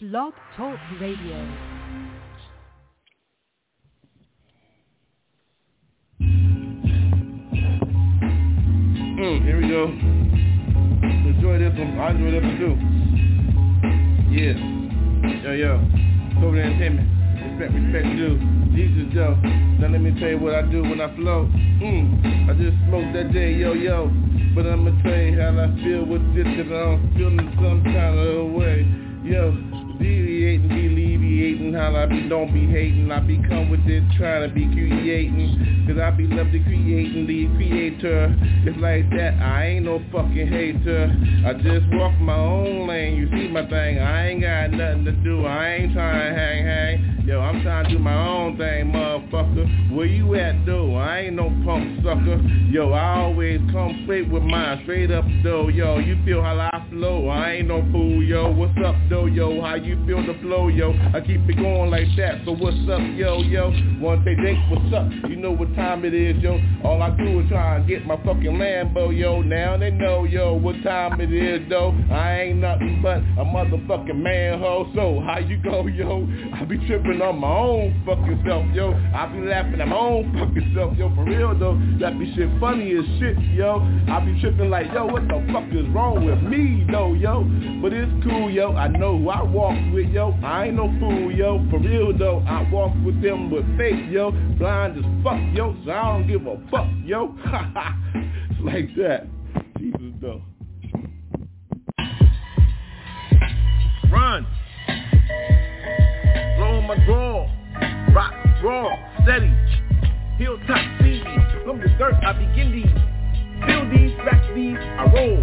Blog Talk Radio. Mm, here we go. Enjoy this one. I enjoy this one too. Yeah. Yo, yo. Over entertainment. Respect, respect due. Jesus, yo. Now let me tell you what I do when I flow. Mm, I just smoke that J, yo, yo. But I'ma tell you how I feel with this, cause I'm feeling some kind of way. Yo, deviating, alleviating, how I be, don't be hating. I be come with this, trying to be creating. Cause I be love to creating, the creator. It's like that, I ain't no fucking hater. I just walk my own lane, you see my thing. I ain't got nothing to do, I ain't trying to hang, hang. Yo, I'm trying to do my own thing, motherfucker. Where you at, though? I ain't no punk sucker. Yo, I always come straight with mine, straight up, though. Yo, you feel how I flow? I ain't no fool, yo. What's up, though, yo? How you feel the flow, yo? I keep it going like that. So what's up, yo, yo? One day, think what's up? You know what time it is, yo. All I do is try and get my fucking Lambo, yo. Now they know, yo, what time it is, though. I ain't nothing but a motherfucking man, ho. So how you go, yo? I be tripping on my own fucking self, yo. I be laughing at my own fucking self, yo. For real though, that be shit funny as shit, yo. I be tripping like, yo, what the fuck is wrong with me, though, yo? But it's cool, yo. I know who I walk with, yo. I ain't no fool, yo. For real though, I walk with them with faith, yo. Blind as fuck, yo. So I don't give a fuck, yo. it's like that. Jesus though. Run blow my draw, rock, raw, steady, hilltop see me, from the dirt I begin these, feel these, back these, I roll,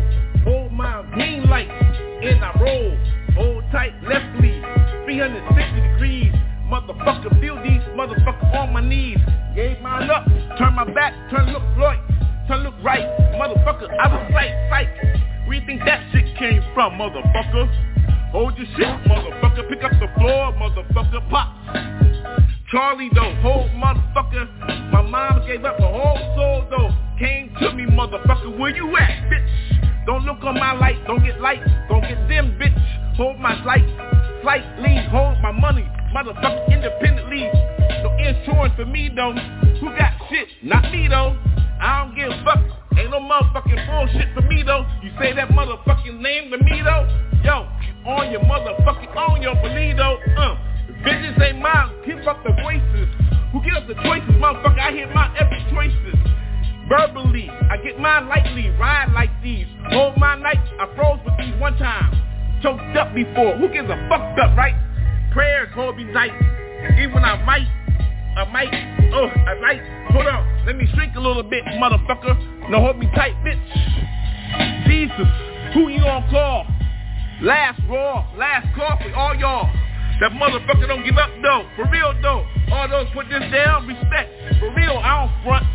motherfucker, feel these, motherfucker on my knees, gave mine up, turn my back, turn look right, turn look right, motherfucker, I was sight, sight, where you think that shit came from, motherfucker? Hold your shit, motherfucker. Pick up the floor, motherfucker. Pop. Charlie though, hold motherfucker. My mom gave up her whole soul though. Came to me, motherfucker. Where you at, bitch? Don't look on my light. Don't get light. Don't get dim, bitch. Hold my light. Slight lead. Hold my money. Motherfucker independently. No insurance for me though. Who got shit? Not me though. I don't give a fuck. Ain't no motherfucking bullshit for me though. You say that motherfucking name to me though. Yo, on your motherfucking on your Belido. Uh, vengeance ain't mine. Give up the voices. Who gives the choices, motherfucker? I hear my every choices. Verbally, I get mine lightly, ride like these. Hold my night, I froze with these one time. Choked up before, who gives a fuck up, right? Prayers hold me tight. Even when I might, I might, oh, I might. Hold on, let me shrink a little bit, motherfucker. No, hold me tight, bitch. Jesus, who you gonna call? Last raw, last call for all y'all. That motherfucker don't give up though. For real though. All those put this down, respect. For real, I don't front.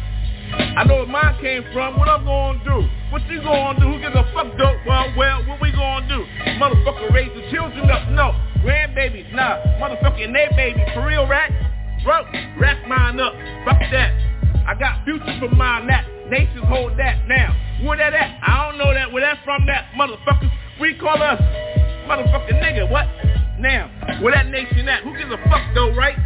I know where mine came from. What I'm gonna do? What you gonna do? Who gives a fuck though? Well, well, what we gonna do? Motherfucker raise the children up? No. Grandbabies? Nah. Motherfucking they baby. For real, rat? Bro, rack mine up. Fuck that. I got future for mine. That nations hold that now. Where that at? I don't know that. Where that from? That motherfucker. We call us motherfucking nigga. What? Now, where that nation at? Who gives a fuck though, right?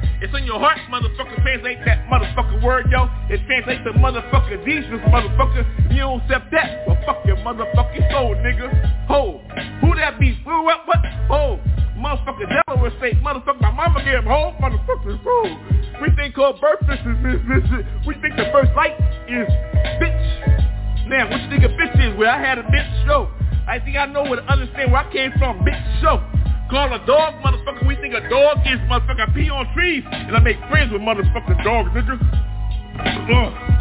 Your heart, motherfucker. Translate that motherfucking word, yo. It translates to motherfucker Jesus, motherfucker. You don't accept that? Well, fuck your motherfucking soul, nigga. Ho, who that be? Who what? What? Ho, motherfucker Delaware State, motherfucker. My mama gave him whole motherfucking soul. We think called birth is this, this, this. We think the first light is bitch. Now, what you think a bitch is? Where I had a bitch show. I think I know where to understand where I came from, bitch. So, call a dog, motherfucker. We think a dog is motherfucker. I pee on trees, and I make friends with motherfucking dogs, nigga.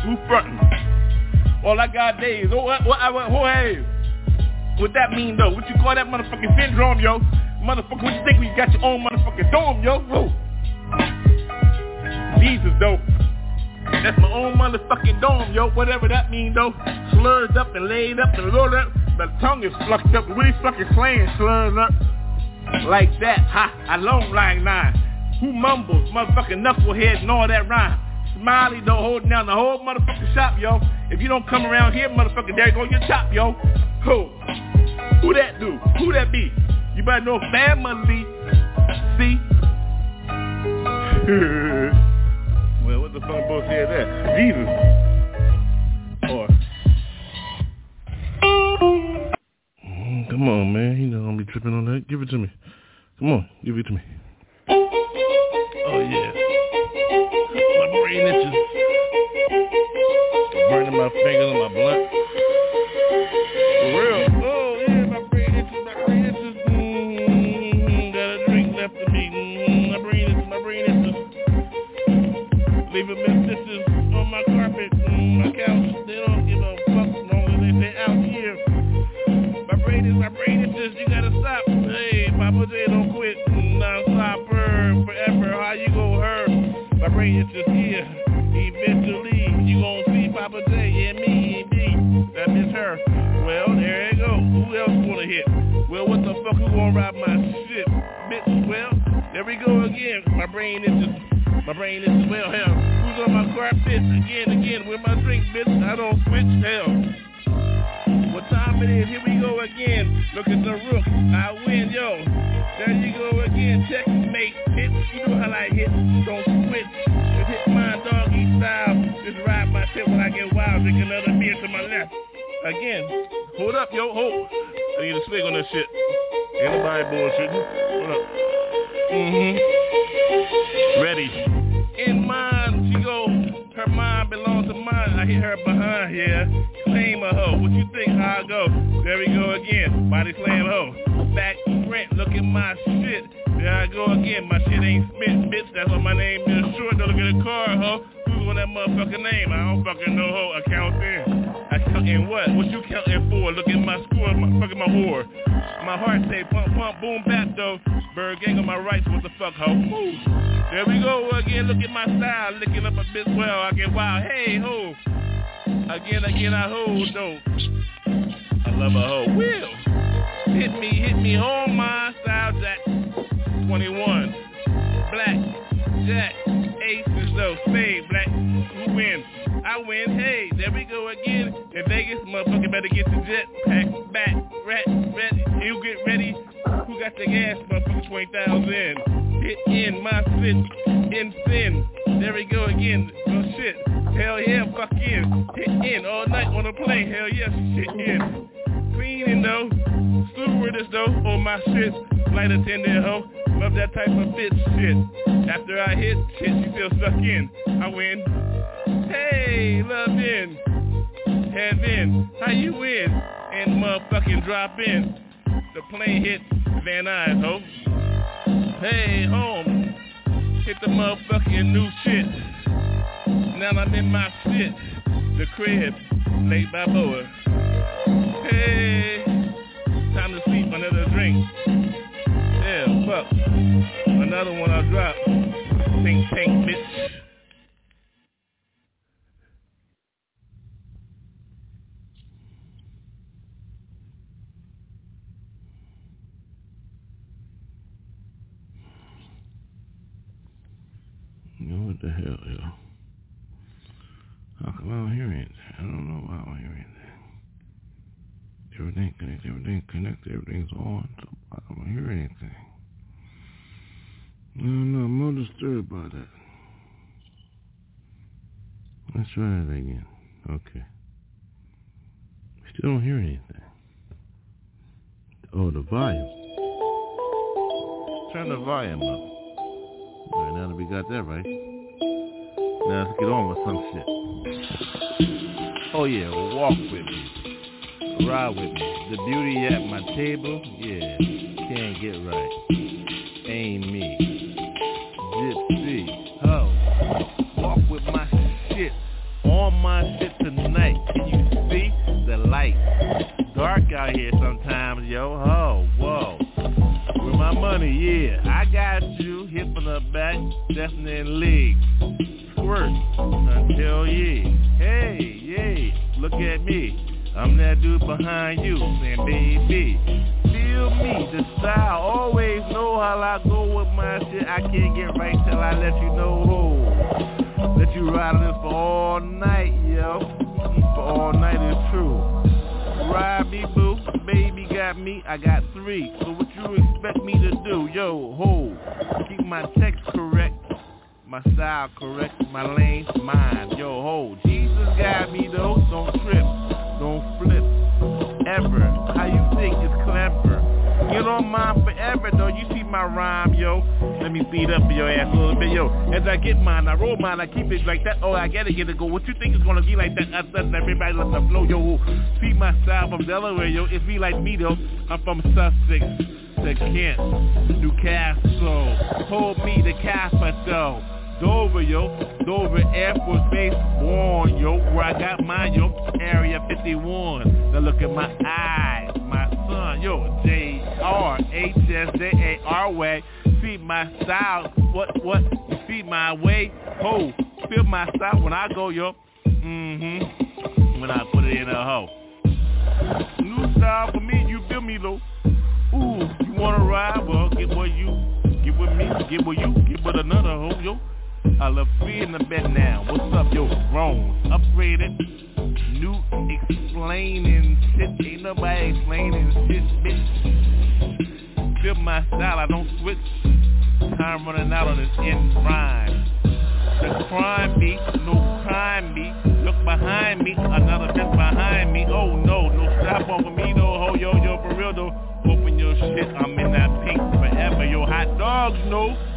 Who frontin'? All I got days. Oh, what, what, what, hey? What that mean though? What you call that motherfucking syndrome, yo? Motherfucker, what you think when you got your own motherfucking dome, yo? Whoa. Jesus, though. That's my own motherfucking dome, yo. Whatever that mean, though. Slurred up and laid up and rolled up. The tongue is flucked up. Really fucking slaying slurred up. Like that, ha. I long like nine. Who mumbles? Motherfucking knucklehead and all that rhyme. Smiley though holding down the whole motherfucking shop, yo. If you don't come around here, motherfucker, there go your chop, yo. Who? Who that do? Who that be? You better know family. See? well, what the fuck both said that? Jesus. Come on, man. You know I'm be tripping on that. Give it to me. Come on, give it to me. Oh yeah. My brain itches. Burning my fingers on my blunt. For real. Oh yeah, my brain my brain. Mm, got a drink left to me. Mm, my brain my brain. Leaving messages on my carpet, mm, my couch. They don't Brain is, my brain itches. You gotta stop. Hey, Poppa J, don't quit. Non-stop, burn forever. How you go hurt? My brain itches here. Eventually, you gon' see Poppa J and me and D. That is her. Well, there you go. Who else wanna hit? Well, what the fuck who gonna rob my shit? Bitch, well, there we go again. My brain is just, my brain is just, well, hell. Who's on my carpet? Again, again, with my drink, bitch. I don't switch, hell. Time it is? Here we go again. Look at the rook. I win, yo. There you go again. Checkmate, bitch. You know how I hit. Don't switch. Just hit my doggy style. Just ride my shit when I get wild. Drink another beer to my left. Again. Hold up, yo. Hold. I need a swig on this shit. Ain't nobody bullshitting. Hold up. Mm-hmm. Ready. In mind, she go. Her mind belongs to mine. I hit her behind, yeah. Claim a hoe. What you think? How I go? There we go again. Body slam hoe. Back front. Look at my shit. There I go again. My shit ain't spit, bitch. That's what my name is. Short. Don't look at the car, hoe. On that motherfucking name? I don't fucking know, hoe. I count in. I counting what? What you counting for? Look at my score. My fucking my whore. My heart say pump, pump, boom, bap though. ByrdGang on my right. What the fuck? Move. There we go again. Look at my style. Licking up a bit well. I get wild. Hey, ho. Again, again, I hold though. I love a hoe. Will. Hit me, hit me on my style, Jack. 21. Black. Jack. Aces though. Spade. Black. Who win? I win. Hey, there we go again. In Vegas, motherfucker better get the jet pack back. Rat, ready. You get ready. Who got the gas, motherfucker? 20,000. Hit in my city. In sin. There we go again. Oh shit. Hell yeah, fuck in. Hit in all night on a plane. Hell yes, shit in. Cleaning though. Stewardess though on my shit. Flight attendant hoe. Love that type of bitch shit. After I hit, shit, you feel stuck in. I win. Hey, love in. Head in. How you win? And motherfucking drop in. The plane hit Van Nuys, ho. Hey, home. Hit the motherfucking new shit. Now I'm in my shit. The crib. Laid by Boa. Hey. Fuck. Another one I drop. Think tank, bitch. You know what the hell, yo? How come I don't hear anything? I don't know why I don't hear anything. Everything connected, everything connected, everything's on, so I don't hear anything. No, no, I'm more disturbed by that. Let's try that again. Okay. We Still don't hear anything. Oh, the volume. Turn the volume up. All right, now that we got that right. Now let's get on with some shit. Oh yeah, walk with me. Ride with me. The beauty at my table, yeah, can't get right. Ain't me. Shit. On my shit tonight. Can you see the light? Dark out here sometimes, yo. Ho, whoa. With my money, yeah. I got you. Hip in the back, definitely in league. Squirt until yeah. Hey, yeah. Look at me. I'm that dude behind you saying, baby, feel me, the style. Always know how I go with my shit. I can't get right till I let you know. Let you ride on this for all night, yo. For all night is true. Ride me, boo. Baby got me, I got three. So what you expect me to do? yo, ho. Keep my text correct, my style correct, my lane mine. Yo, ho. Jesus got me though. Don't trip, don't flip, ever. How you think it's clever? Get on mine forever though. You see my rhyme, yo. Let me speed up your ass a little bit, yo. As I get mine, I roll mine, I keep it like that. Oh, I gotta get it go. What you think is gonna be like that? I said everybody let the flow, yo. See my style from Delaware, yo. It's me like me though. I'm from Sussex to Kent, New Castle. Hold me the capital. Dover, yo. Dover Air Force Base, born, yo. Where I got mine, yo. Area 51. Now look at my eyes, my son, yo. J R H S J A R way. Feed my style. What, what? Feed my way. Ho. Feel my style when I go, yo. Mm-hmm. When I put it in a hoe. New style for me, you feel me, though. Ooh, you wanna ride? Well, get what you, get with me, get with you, get with another hoe, yo. I love free in the bed now. What's up, yo? Grown, upgraded, new, explaining shit. Ain't nobody explaining shit, bitch. Feel my style, I don't switch. Time running out on this end rhyme. The crime beat, no crime beat. Look behind me, another bitch behind me. Oh no, no strap over me though. Ho yo yo for real though. Open your shit, I'm in that pink forever. Yo hot dogs no.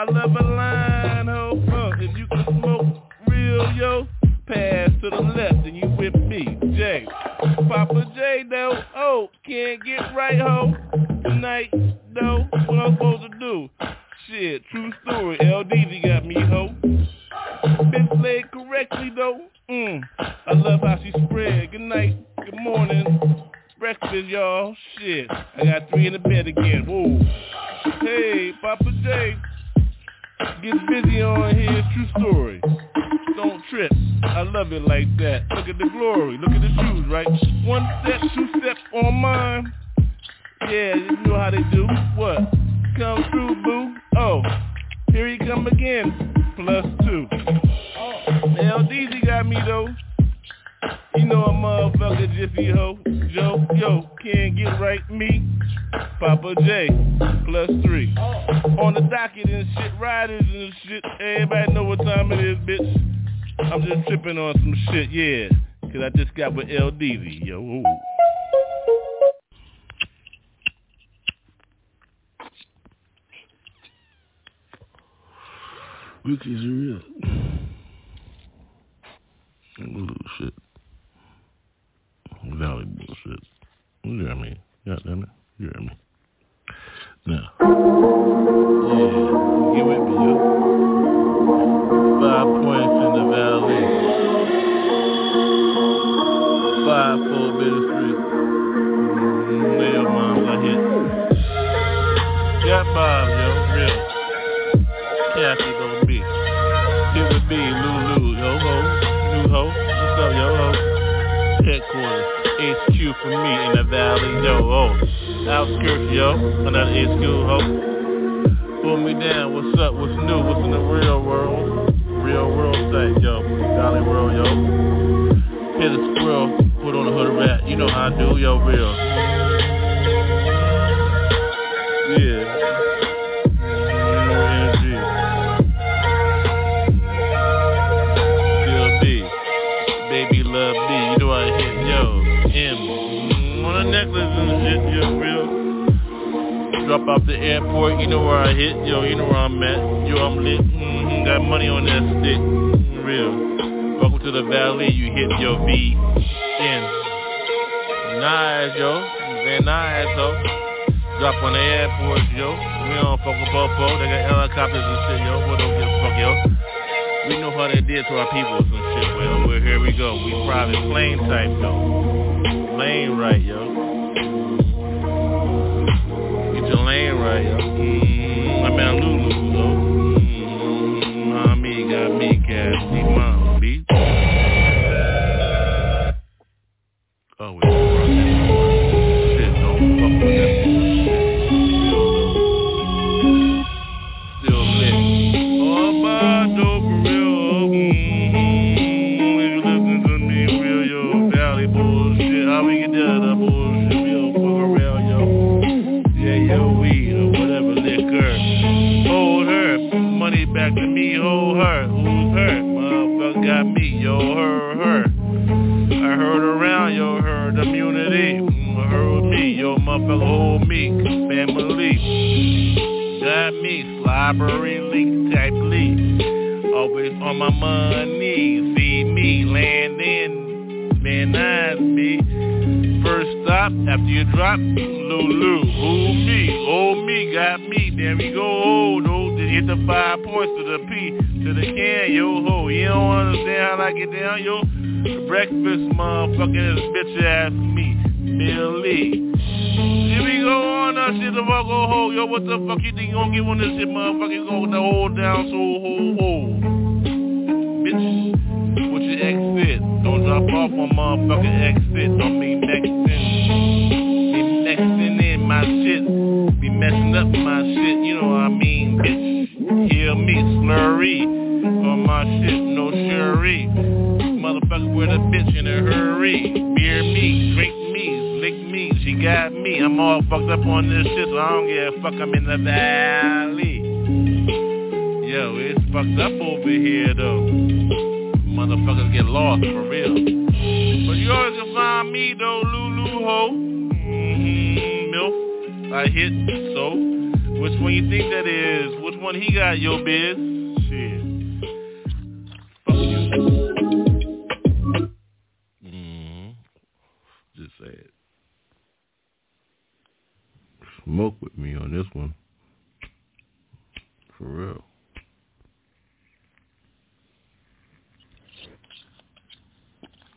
I love a line, ho. Uh, if you can smoke real, yo, pass to the left and you with me, J. Poppa J though, oh, can't get right, ho. In valley, yo ho. Outskirts, yo, another HQ ho. Pull me down, what's up, what's new, what's in the real world? Real world state, yo, Valley world, yo. Hit a squirrel, put on a hood rat, you know how I do, yo, real. Drop off the airport, you know where I hit, yo, you know where I'm at, yo, I'm lit, mm-hmm, got money on that stick, real. Welcome to the valley, you hit your V in. Nice, yo, very nice, yo. Drop on the airport, yo. We don't fuck with Bopo, they got helicopters and shit, yo, we don't give a fuck, yo. We know how they did to our people and shit, well, well, here we go. We private plane type, yo. Plane right, yo. Right, yo. After you drop, Lulu, who me, oh me, got me, there we go, oh, no hit the five points to the P, to the can, yo ho. You don't understand how I get down, yo. Breakfast, motherfucking this bitch ass me, Millie. Here we go on that shit, the fuck go oh, ho. Yo, what the fuck you think you gonna get on this shit, motherfucker? You gonna hold down so ho ho. Bitch, what your exit? Don't drop off my motherfucking exit. Don't I'm all fucked up on this shit, so I don't give a fuck. I'm in the valley. Yo, it's fucked up over here, though. Motherfuckers get lost, for real. But you always can find me, though, Lulu Ho. Mm-hmm, MILF. I hit, so. Which one you think that is? Which one he got, yo, biz? Smoke with me on this one. For real.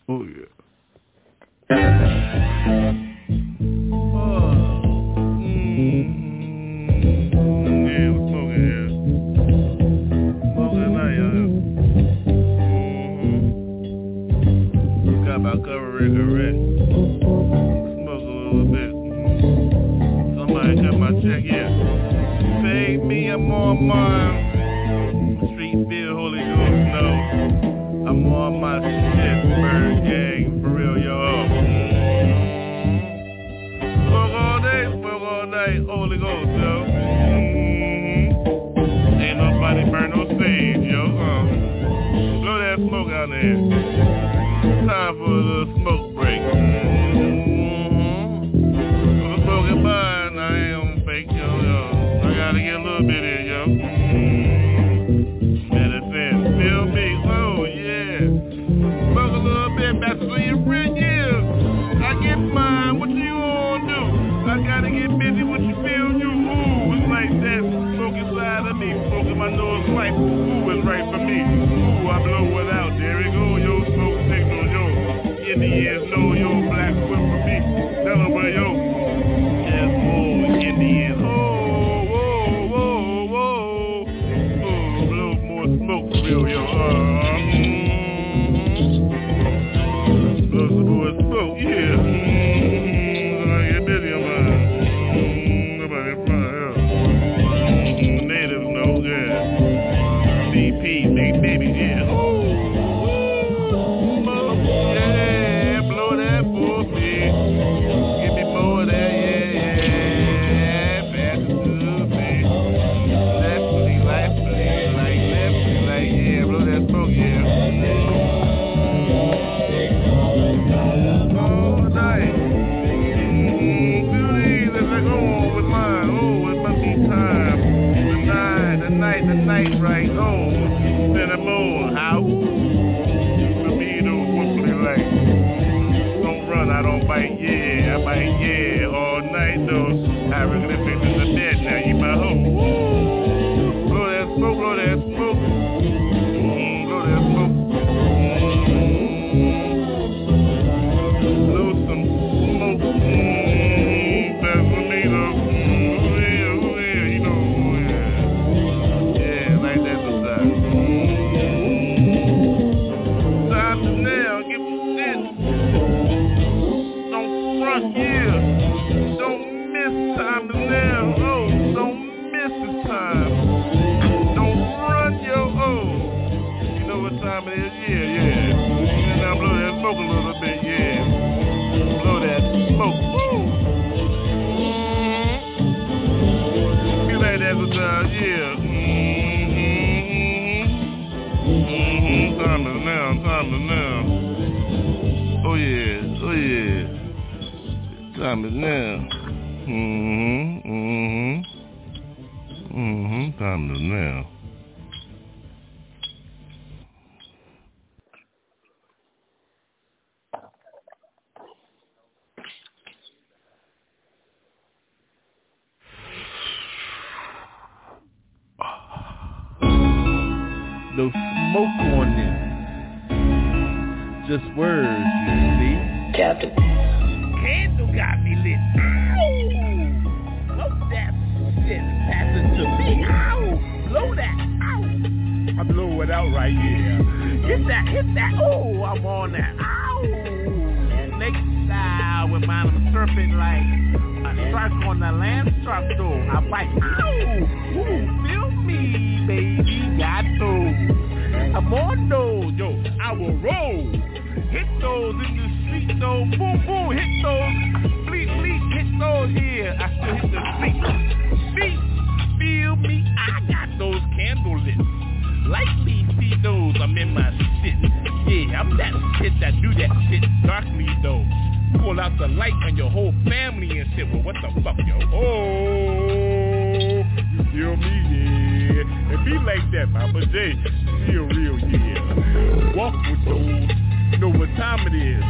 Oh, yeah. about covering my check, yeah. Pay me, I'm on my street Holy Ghost, no. I'm on my Don't bite, yeah. I bite, yeah. All night though. Hieroglyphics in the bed, now you my hoe. Time is now. Mm-hmm, I will roll. Hit those in the street though. Boom, boom. Hit those. Bleep, bleep. Hit those. Yeah, I still hit the street. Beat. Feel me. I got those candle lit. Likely see those. I'm in my shit. Yeah, I'm that shit that do that shit darkly though. Pull out the light on your whole family and shit. Well, what the fuck, yo? Oh, you feel me? Yeah. It be like that, Poppa J. Real, real, yeah. Walk with those. Know what time it is.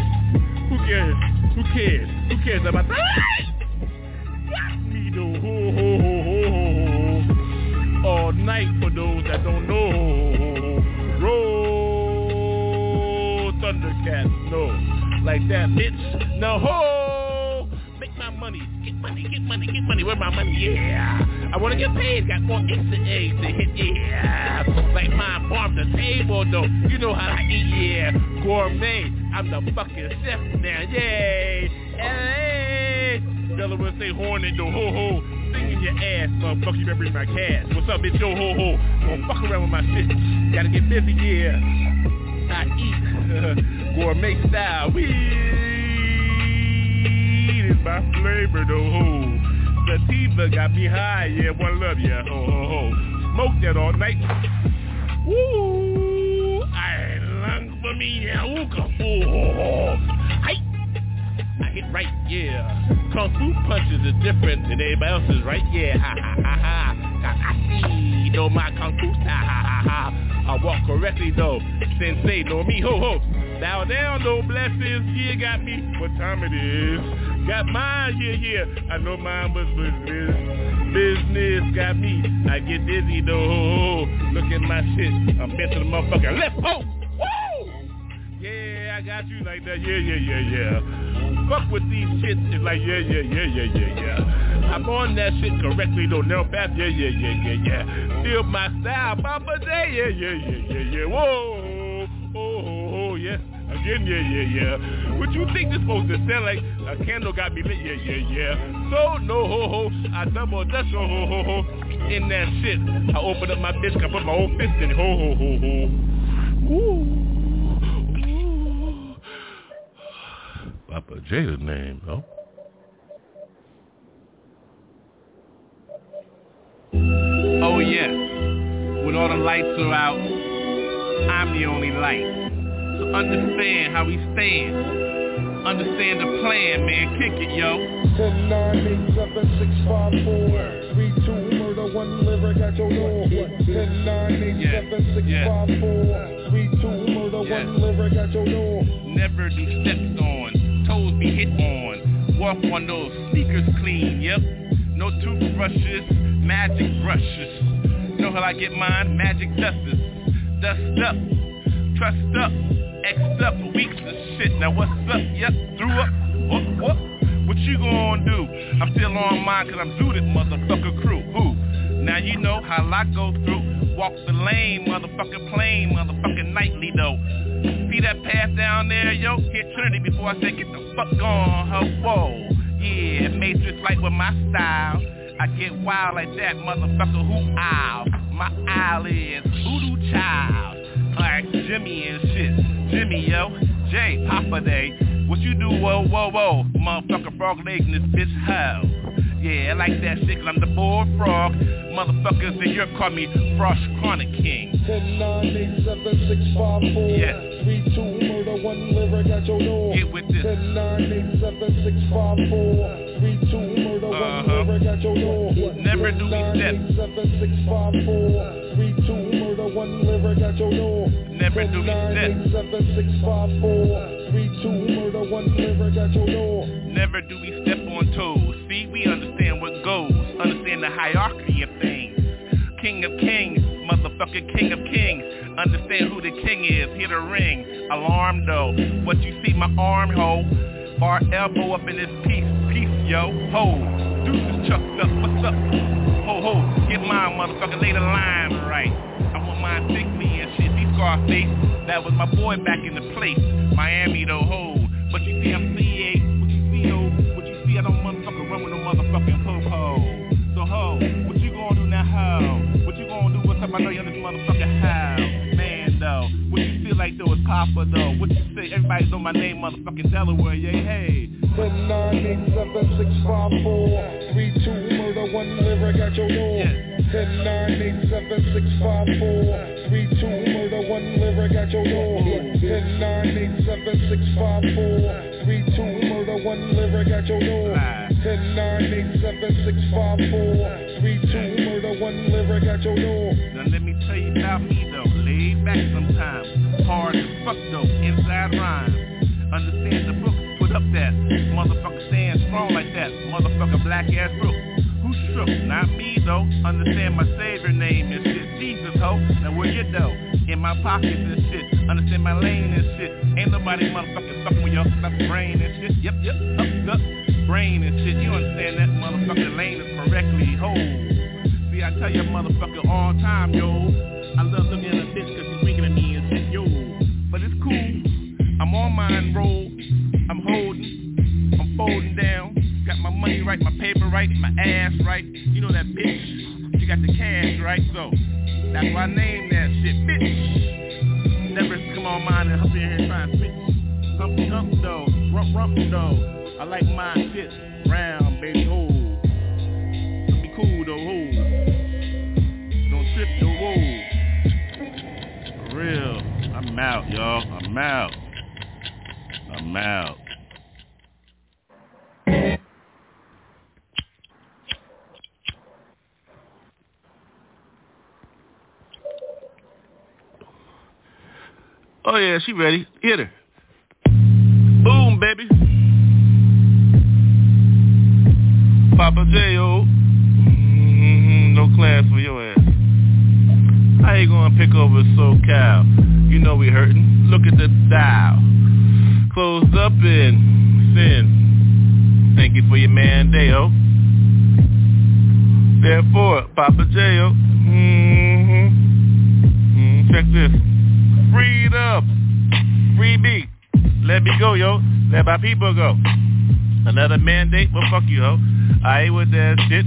Who cares? Who cares? Who cares about? Got me though. Ho, ho, ho, ho, ho. All night for those that don't know. Roll Thundercats, no. Like that, bitch. No ho! Make my money. Get money, get money, get money. Where my money? Yeah. I wanna get paid. Got more extra eggs to hit. Yeah. Like my farm to table though. You know how I eat. Yeah. Gourmet. I'm the fucking chef now. Yay. Hey. Delaware say hornet though. Ho ho. Sing in your ass, motherfucker. You better bring my cash. What's up, bitch? Yo ho ho. Don't fuck around with my shit. Gotta get busy. Yeah. I eat gourmet style. Weed is my flavor though. Ho. Sativa got me high. Yeah, one love. Yeah. Ho ho ho. Smoke that all night. Woo! I long for me. Yeah. Ooh. Oh, oh, oh. Hi. I hit right, yeah. Kung Fu punches is different than everybody else's, right? Yeah, ha ha ha ha. Cause I see, know my Kung Fu style, ha ha ha. I walk correctly though, sensei, know me, ho ho. Bow down, no blessings, yeah, got me. What time it is? Got mine, yeah, yeah. I know mine was business. Business got me. I get dizzy though, ho ho. Look at my shit. I'm bent to the motherfucker. Left, ho! Woo! Yeah, I got you like that. Yeah, yeah, yeah, yeah. Fuck with these shits. It's like, yeah, yeah, yeah, yeah, yeah, yeah. I'm on that shit correctly though. Now path. Yeah, yeah, yeah, yeah, yeah. Feel my style, Papa Day. Yeah, yeah, yeah, yeah, yeah. Whoa, yeah. Yeah, yeah, yeah. What you think this supposed to sound like? A candle got me lit. Yeah, yeah, yeah. So no ho ho. I double dutch ho ho ho ho. In that shit, I open up my bitch. I put my whole fist in. Ho ho ho ho. Ooh. Papa Jada's name, though. Oh yes, when all the lights are out, I'm the only light. So understand how we stand. Understand the plan, man. Kick it, yo. Ten nine eight seven six five four three two murder one lyric at your door. Ten nine eight seven six five four three two murder one lyric at your door. Never do steps on, toes be hit on. Walk on those sneakers clean, yep. No toothbrushes, magic brushes. Know how I get mine? Magic dusters. Dust up, trust up, X'd up, weeks of shit. Now what's up? Yep, threw up. What, what? What you gonna do? I'm still on mine cause I'm zooted, motherfucker crew. Who? Now you know how I go through. Walk the lane, motherfucker plane, motherfucking nightly though. See that path down there, yo? Hit Trinity before I say get the fuck on. Whoa. Yeah, Matrix like with my style. I get wild like that, motherfucker. Who owl? My owl is voodoo child. Like Jimmy and shit. Jimmy, yo. J, Papa Day. What you do, whoa, whoa, whoa. Motherfucker frog leg in this bitch house. Yeah, I like that shit cause I'm the bull frog. Motherfuckers in here call me Frost Chronic King. 10, 9, 8, 7, 6, 5, 4, Yes. 3, 2, murder, one lyric at your door. Get with this. 10, 9, 8, 7, 6, 5, 4, 3, 2, murder, Uh-huh. lyric at your door. Never do 10, we 9, step. 8, 7, 6, 5, 4, 3, 2, murder, one lyric at your door. Never 10, do we step. 8, 7, 6, 5, 4, 3, 2, murder, one lyric at your door. Never do we step on toes. See, we understand what goes. Understand the hierarchy of things. King of kings, motherfucker king of kings. Understand who the king is. Hit a ring. Alarm though. What you see, my arm hole. Our elbow up in this piece. Piece, yo. Ho. Deuces chucked up. What's up? Ho, ho. Get mine, motherfucker. Lay the line right. I want mine thickly and shit. See Scarface. That was my boy back in the place. Miami though, ho. But you see I'm CA. What you see, ho? What you see, I don't motherfucker run with no motherfucking po-po. So ho, what you gonna do now, ho? What you gonna do? What's up? I know you're this motherfucker how? Man, though. What you feel like, though, is Papa, though? What you say? Everybody know my name, motherfucking Delaware, yeah, hey. 10, 9, 8, 7, 6, 5, 4, 3, 2, murder, one lyric at your door. 10, 9, 8, 7, 6, 5, 4, 3, 2, murder, one lyric at your door. 10, 9, 8, 7, 6, 5, 4, 3, 2, murder, one lyric at your door. 10, 9, 8, 7, 6, 5, 4, 3, 2, murder, one lyric at your door. Now let me tell you about me though, laid back sometimes, hard as fuck though, inside rhyme. Understand the book, up that motherfucker stand strong like that, motherfucker black ass brook. Who's shook? Not me though. Understand my savior name is shit, Jesus ho. Now where you though? In my pockets and shit. Understand my lane and shit. Ain't nobody motherfucking fucking with your stuff brain and shit. Yep, yep, up, up, brain and shit. You understand that motherfucking lane is correctly ho. See, I tell you motherfucker all time, yo. I love looking at a bitch cause I'm holding. I'm folding down. Got my money right, my paper right, my ass right. You know that bitch. She got the cash right, so that's why I named that shit, bitch. Never come on mine and hop in here and try and spit. Humpty hump though, rump rump though. I like my shit round, baby, ho. Let me cool though, ho. Don't trip though. For real. I'm out, y'all. I'm out. I'm out. Oh yeah, she ready. Hit her. Boom, baby. Poppa J.O. Mm-hmm, no class for your ass. How you gonna pick over SoCal? You know we hurting. Look at the dial. Closed up in sin. Thank you for your man, Deo. Therefore, Poppa J.O. Mm-hmm. Mm, check this. Freedom. Free me. Let me go, yo. Let my people go. Another mandate? Well, fuck you, ho. I ain't with that shit.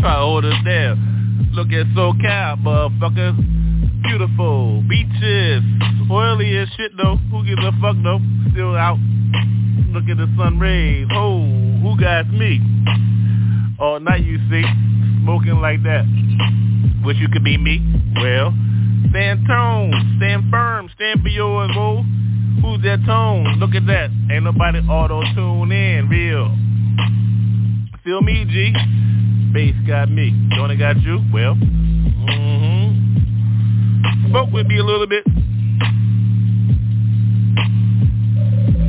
Try hold us down. Look at SoCal, motherfuckers. Beautiful. Beaches. Oily as shit, though. Who gives a fuck, though? Still out. Look at the sun rays. Oh, who got me? All night, you see. Smoking like that. Wish you could be me. Well, stand tone. Stand firm. Stand for yours, boo. Who's that tone? Look at that. Ain't nobody auto-tune in. Real. Feel me, G. Bass got me. Don't it got you? Well, mm-hmm. Spoke with me a little bit.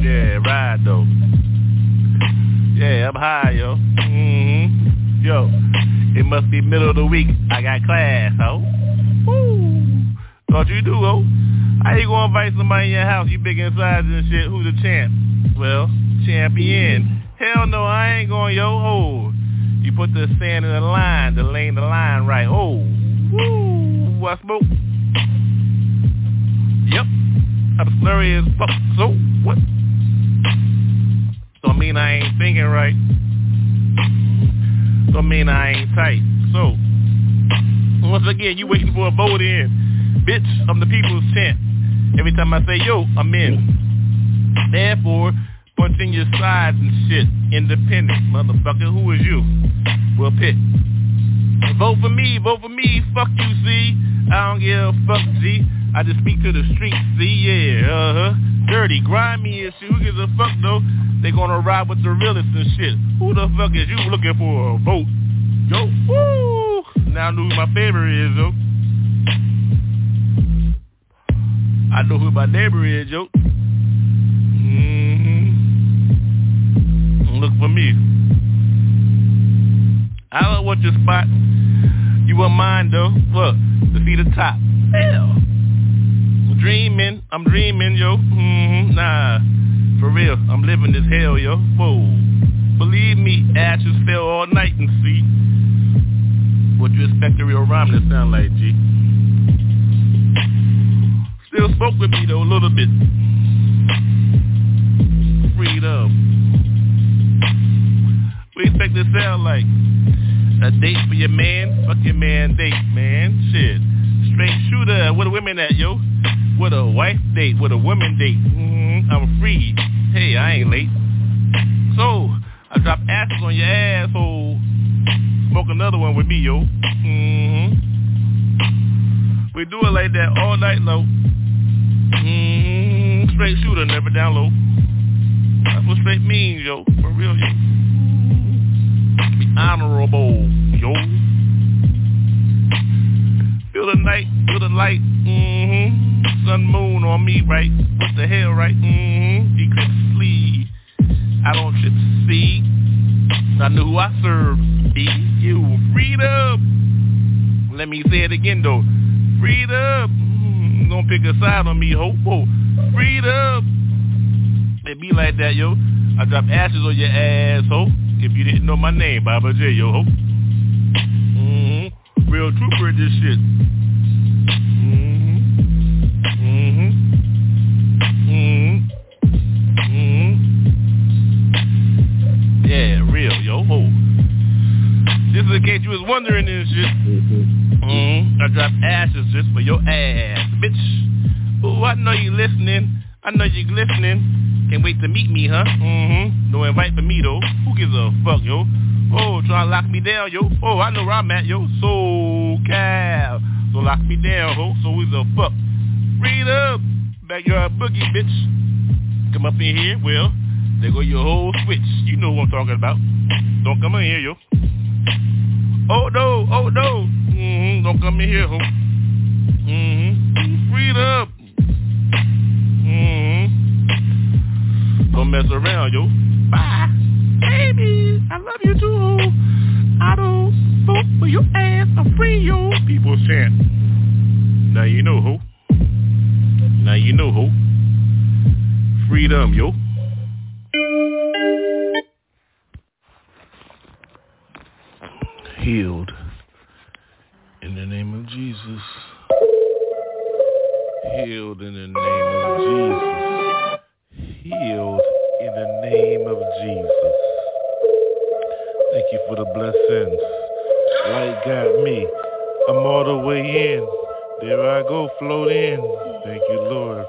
Yeah, ride though. Yeah, I'm high, yo. Mm-hmm. Yo, it must be middle of the week. I got class, ho. Thought you do, ho. How you gonna invite somebody in your house? You big inside and shit. Who's the champ? Well, champion. Hell no, I ain't going, yo. Oh, you put the sand in the line, the lane, the line right. Oh, woo, I smoke. Yep, I'm slurry as fuck. So what? Don't mean I ain't thinking right. Don't mean I ain't tight. So, once again, you waiting for a vote in. Bitch, I'm the people's champ. Every time I say yo, I'm in. Therefore, punching your sides and shit. Independent, motherfucker, who is you? Well, pick. Vote for me, vote for me, fuck you, see? I don't give a fuck, G. I just speak to the streets, see, yeah, uh-huh. Dirty, grimy and shit, who gives a fuck, though? They gonna ride with the realest and shit. Who the fuck is you looking for a vote? Yo, woo! Now I know who my favorite is, though. I know who my neighbor is, yo. Mm-hmm. Look for me. I don't want your spot. You want mine, though. Look, to see the top. Hell. Dreaming. I'm dreaming, yo. Mm-hmm. Nah. For real. I'm living this hell, yo. Whoa. Believe me, ashes fell all night and see. What you expect a real rhyme to sound like, G? Still smoke with me though a little bit. Freedom. We expect to sound like a date for your man, fuck your man date, man. Shit. Straight shooter, where the women at, yo? With a wife date, with a woman date. Mm-hmm. I'm free. Hey, I ain't late. So, I drop asses on your asshole. Smoke another one with me, yo. Mm-hmm. We do it like that all night long. Mm, straight shooter, never down low. That's what straight means, yo. For real, yo. Be honorable, yo. Feel the night, feel the light, mm-hmm. Sun, moon on me, right? What the hell, right? Mm-hmm. Eclipse sleeve. I don't trip see. I know who I serve. Be you. Freedom. Let me say it again, though. Freedom gonna pick a side on me, ho. Whoa. Freedom. It be like that, yo. I drop ashes on your ass, ho. If you didn't know my name, Poppa J, yo, ho. Mm-hmm. Real trooper in this shit. Mm-hmm. Mm-hmm. Mm-hmm. Mm-hmm. Yeah, real, yo, ho. Just in case you was wondering this shit. Mm-hmm. I drop ashes just for your ass, bitch. Ooh, I know you listening. I know you listening. Can't wait to meet me, huh? Mm-hmm. No invite for me, though. Who gives a fuck, yo? Oh, try to lock me down, yo. Oh, I know where I'm at, yo. So cal. So lock me down, ho. So who's a fuck? Read up. Backyard boogie, bitch. Come up in here, well, there go your whole switch. You know what I'm talking about. Don't come in here, yo. Oh no, oh no. Mm-hmm. Don't come in here, ho. Mm-hmm. Don't mess around, yo. Bye. Baby, I love you too. I don't vote for your ass. I'm free, yo. People chant. Now you know, ho. Now you know, ho. Freedom, yo. Healed in the name of Jesus. Healed in the name of Jesus. Healed in the name of Jesus. Thank you for the blessings. Light got me. I'm all the way in. There I go, float in. Thank you, Lord.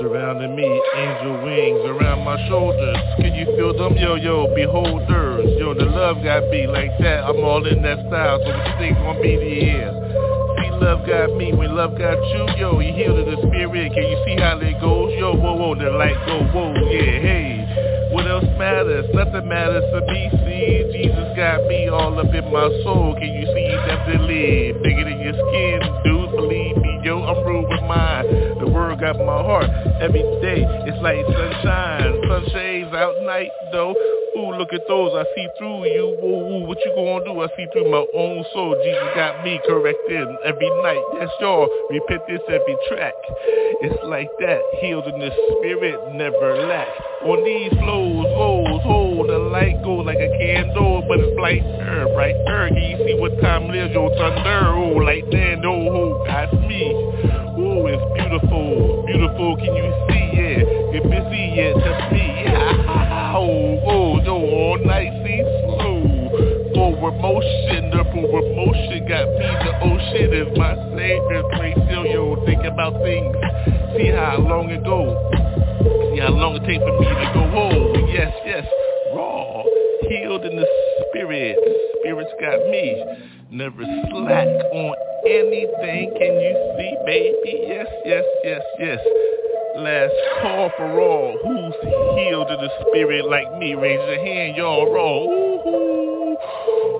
Surrounding me, angel wings around my shoulders. Can you feel them? Yo, yo, beholders. Yo, the love got me like that. I'm all in that style. So what you think gonna be the end? Love got me when love got you. Yo, you healed in the spirit. Can you see how it goes? Yo, whoa, whoa, the light go, whoa, yeah, hey. What else matters? Nothing matters to me. See, Jesus got got me all up in my soul. Can you see definitely bigger than your skin, dude? Believe me, yo, I'm rude with mine. The world got my heart every day. It's like sunshine, sunshades out night though. Ooh, look at those, I see through you. Ooh, ooh, what you gonna do? I see through my own soul. Jesus got me corrected every night. Yes, y'all, repent this every track. It's like that, healed in the spirit, never lack. On these flows, goes, hold, the light goes like a candle, but it's brighter, brighter. Can you see what time it is? Yo, thunder, ooh, like that, oh, oh, that's me. Ooh, it's beautiful, beautiful, can you see it? Get busy, yeah, that's me, yeah. Oh, oh, yo, all night, see, slow. Forward motion, the forward motion got me, the ocean is my savior place, yo, yo, think about things. See how long it go. See how long it take for me to go home. Yes, yes, raw, healed in the spirit. Spirit's got me. Never slack on anything. Can you see, baby? Yes, yes, yes, yes. Last call for all who's healed in the spirit like me. Raise your hand, y'all raw. Ooh,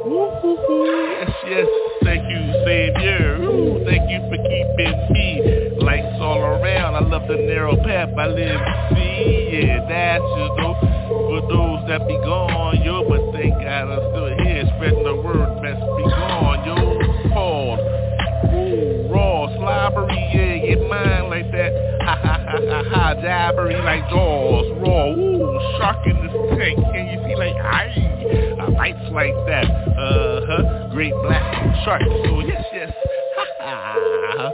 ooh, ooh, yes, yes. Thank you, Savior. Ooh, thank you for keeping me. Lights all around. I love the narrow path I live. See, yeah, that's just those for those that be gone, yo. But thank God I'm still here, spreading the word. Best be gone, jabbery like jaws. Raw, ooh, shark in this tank. Can you see like, aye, uh, bites like that. Uh-huh, great black shark. So yes, yes, ha ha.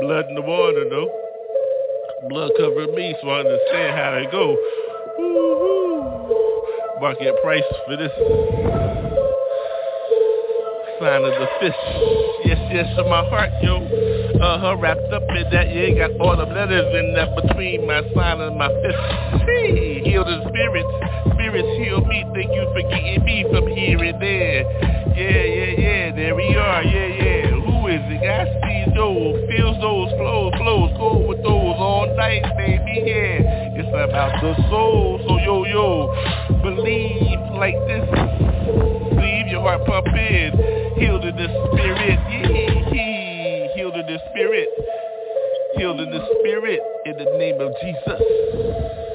Blood in the water though. Blood covered me, so I understand how they go. Market price for this sign of the fish. Yes, yes, in my heart, yo. Uh-huh, wrapped up in that, yeah, got all the letters in that between my sign and my fist. Hey, heal the spirits. Spirits heal me. Thank you for getting me from here and there. Yeah, yeah, yeah, there we are. Yeah, yeah. Who is it? I see those, feels those, flows, flows. Go with those all night, baby. Yeah, it's about the soul. So yo, yo, believe like this. Leave your heart pump in. The spirit. Healed in the spirit. Healed in the spirit. In the name of. Jesus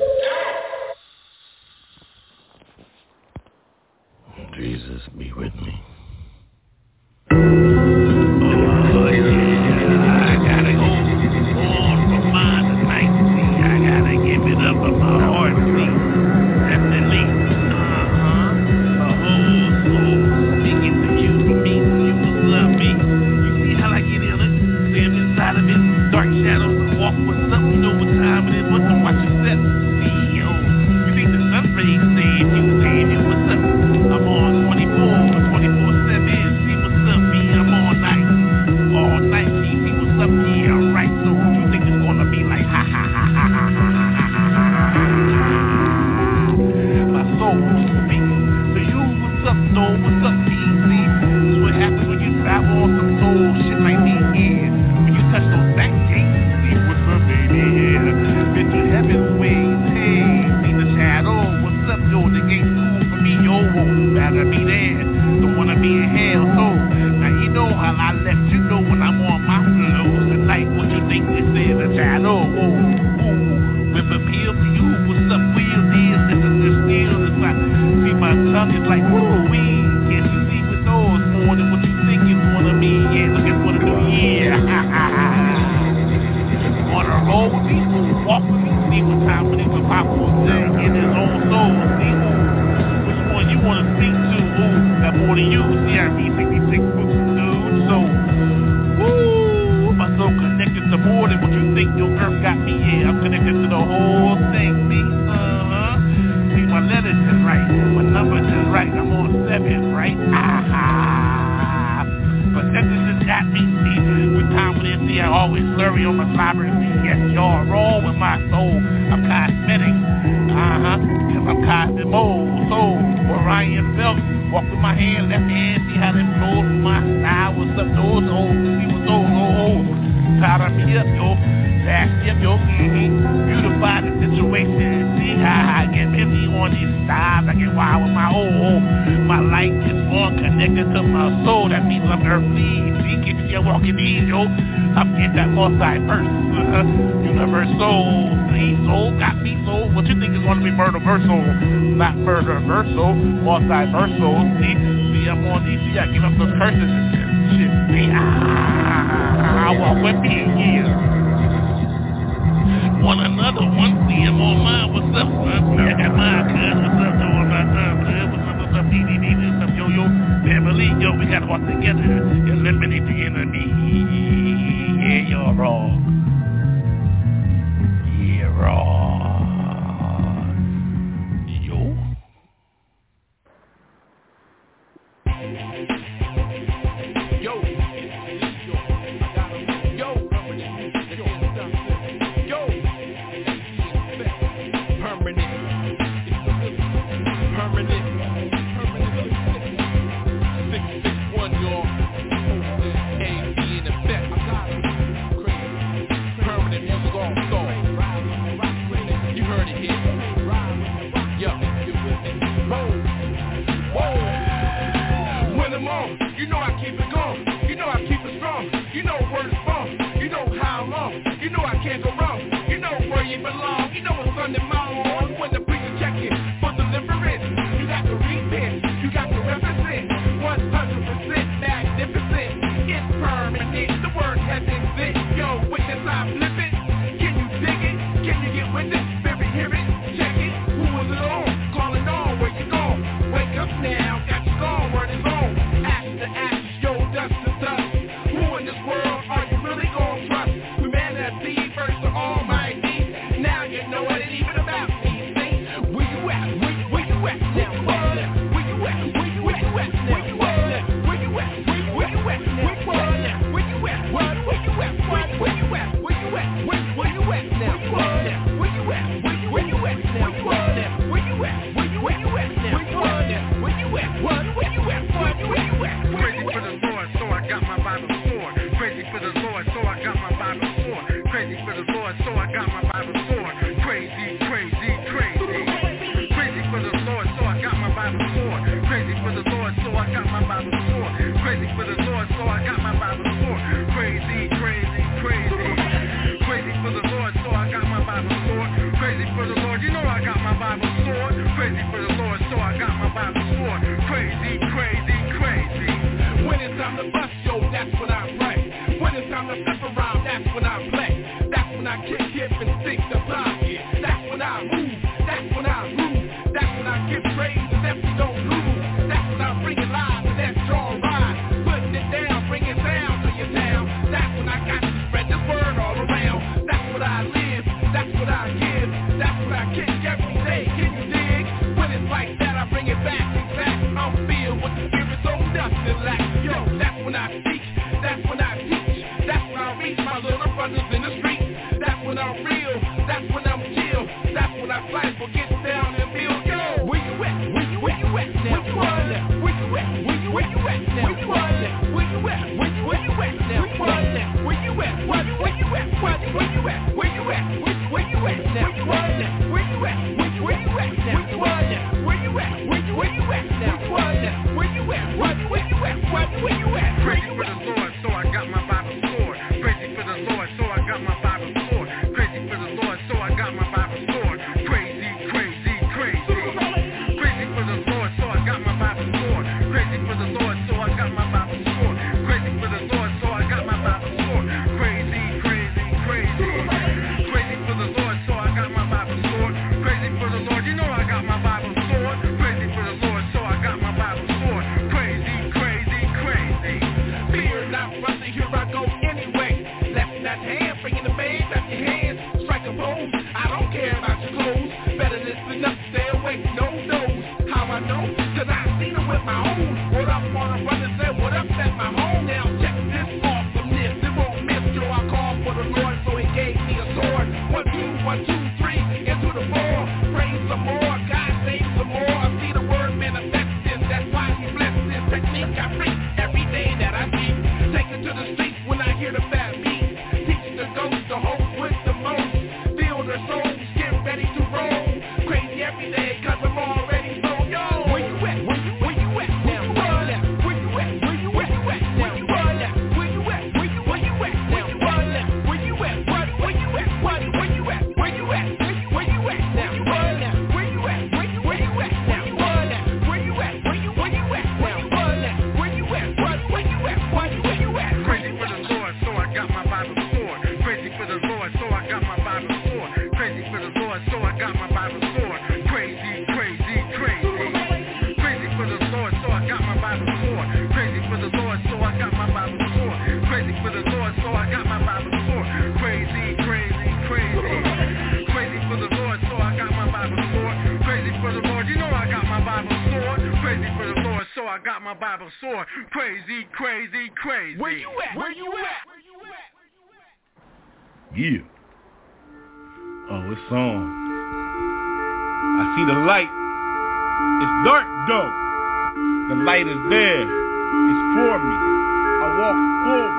Universal or lost diversal, see, I'm on DC, I give up those curses and shit. Be, ah, I walk with me here. One another, one see him on mine, what's up, son? I got mine, cuz, what's up, though, my time, cuz, what's up, what's up, DDD, what's up, yo, yo, family, yo, we gotta walk together, crazy. Where you at? Where you at? Where you at? Yeah. Oh, it's on. I see the light. It's dark though. The light is there. It's for me. I walk forward.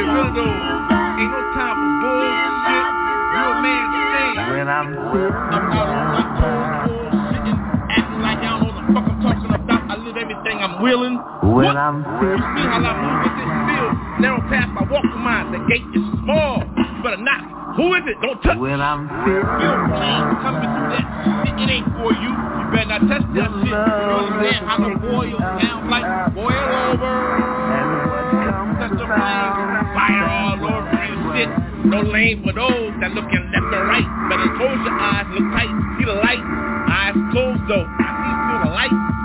get rid of those. Ain't no time for bullshit. Real man sing. When I'm sick, I'm out on my bullshitting, acting like know the fuck I'm talking about. I live everything I'm willing. When what? I'm sick, you see how I move with this field. Narrow path, I walk the mine. The gate is small. You better knock. Who is it? Don't touch When I'm sick feel pain coming through that shit, it ain't for you You better not touch that shit You understand how to boil down like Boil over shit. No lame for those that looking left and right. Better close your eyes, look tight, see the light. Eyes closed though, I see through the light.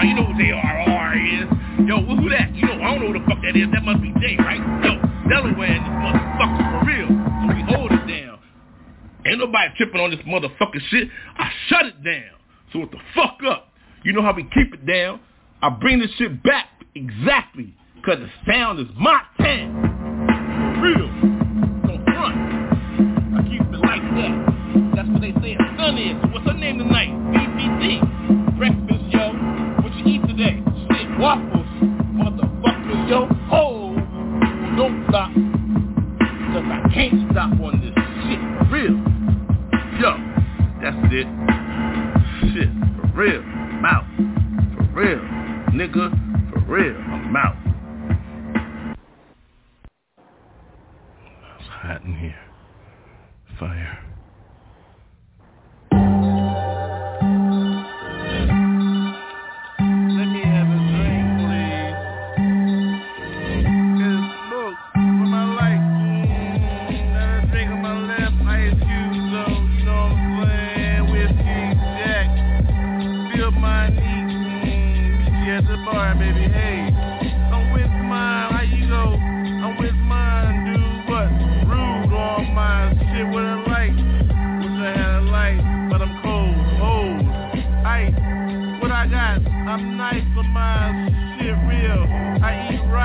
are. You know who are is. Yo, who that? You know, I don't know who the fuck that is. That must be Jay, right? Yo, Delaware and this motherfucker for real. So we hold it down. Ain't nobody tripping on this motherfucking shit. I shut it down. So what the fuck up? You know how we keep it down. I bring this shit back exactly. Cause the sound is my town. Real. Front. I keep it like that. That's what they say a son is. What's her name tonight? real, nigga, for real, I'm out. It's hot in here. Fire.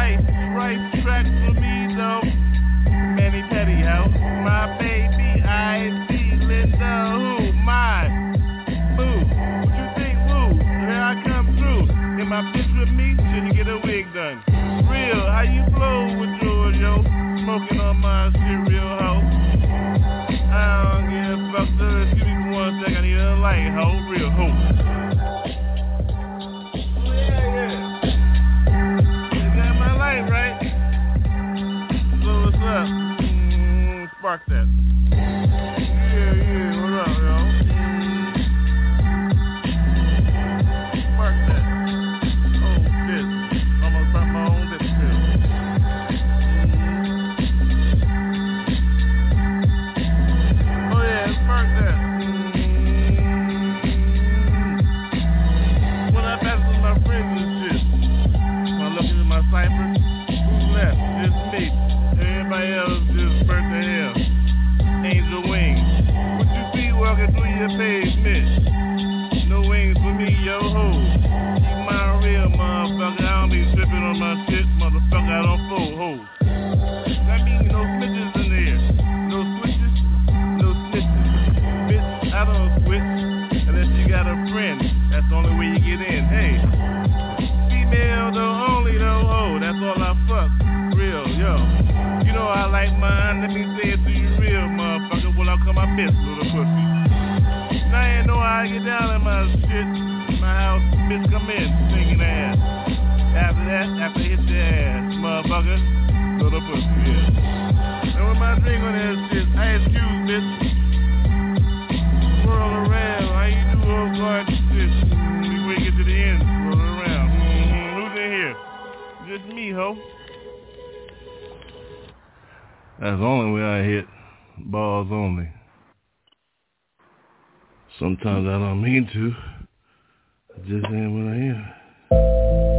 right, right track for me though. Manny Petty, ho. My baby, I see Linda, who? Mine. Boo. What you think, woo? Here I come through. In my bitch with me, should you get a wig done. Real, how you flow with George, yo? Smoking on my cereal. only. Sometimes I don't mean to. I just am what I am.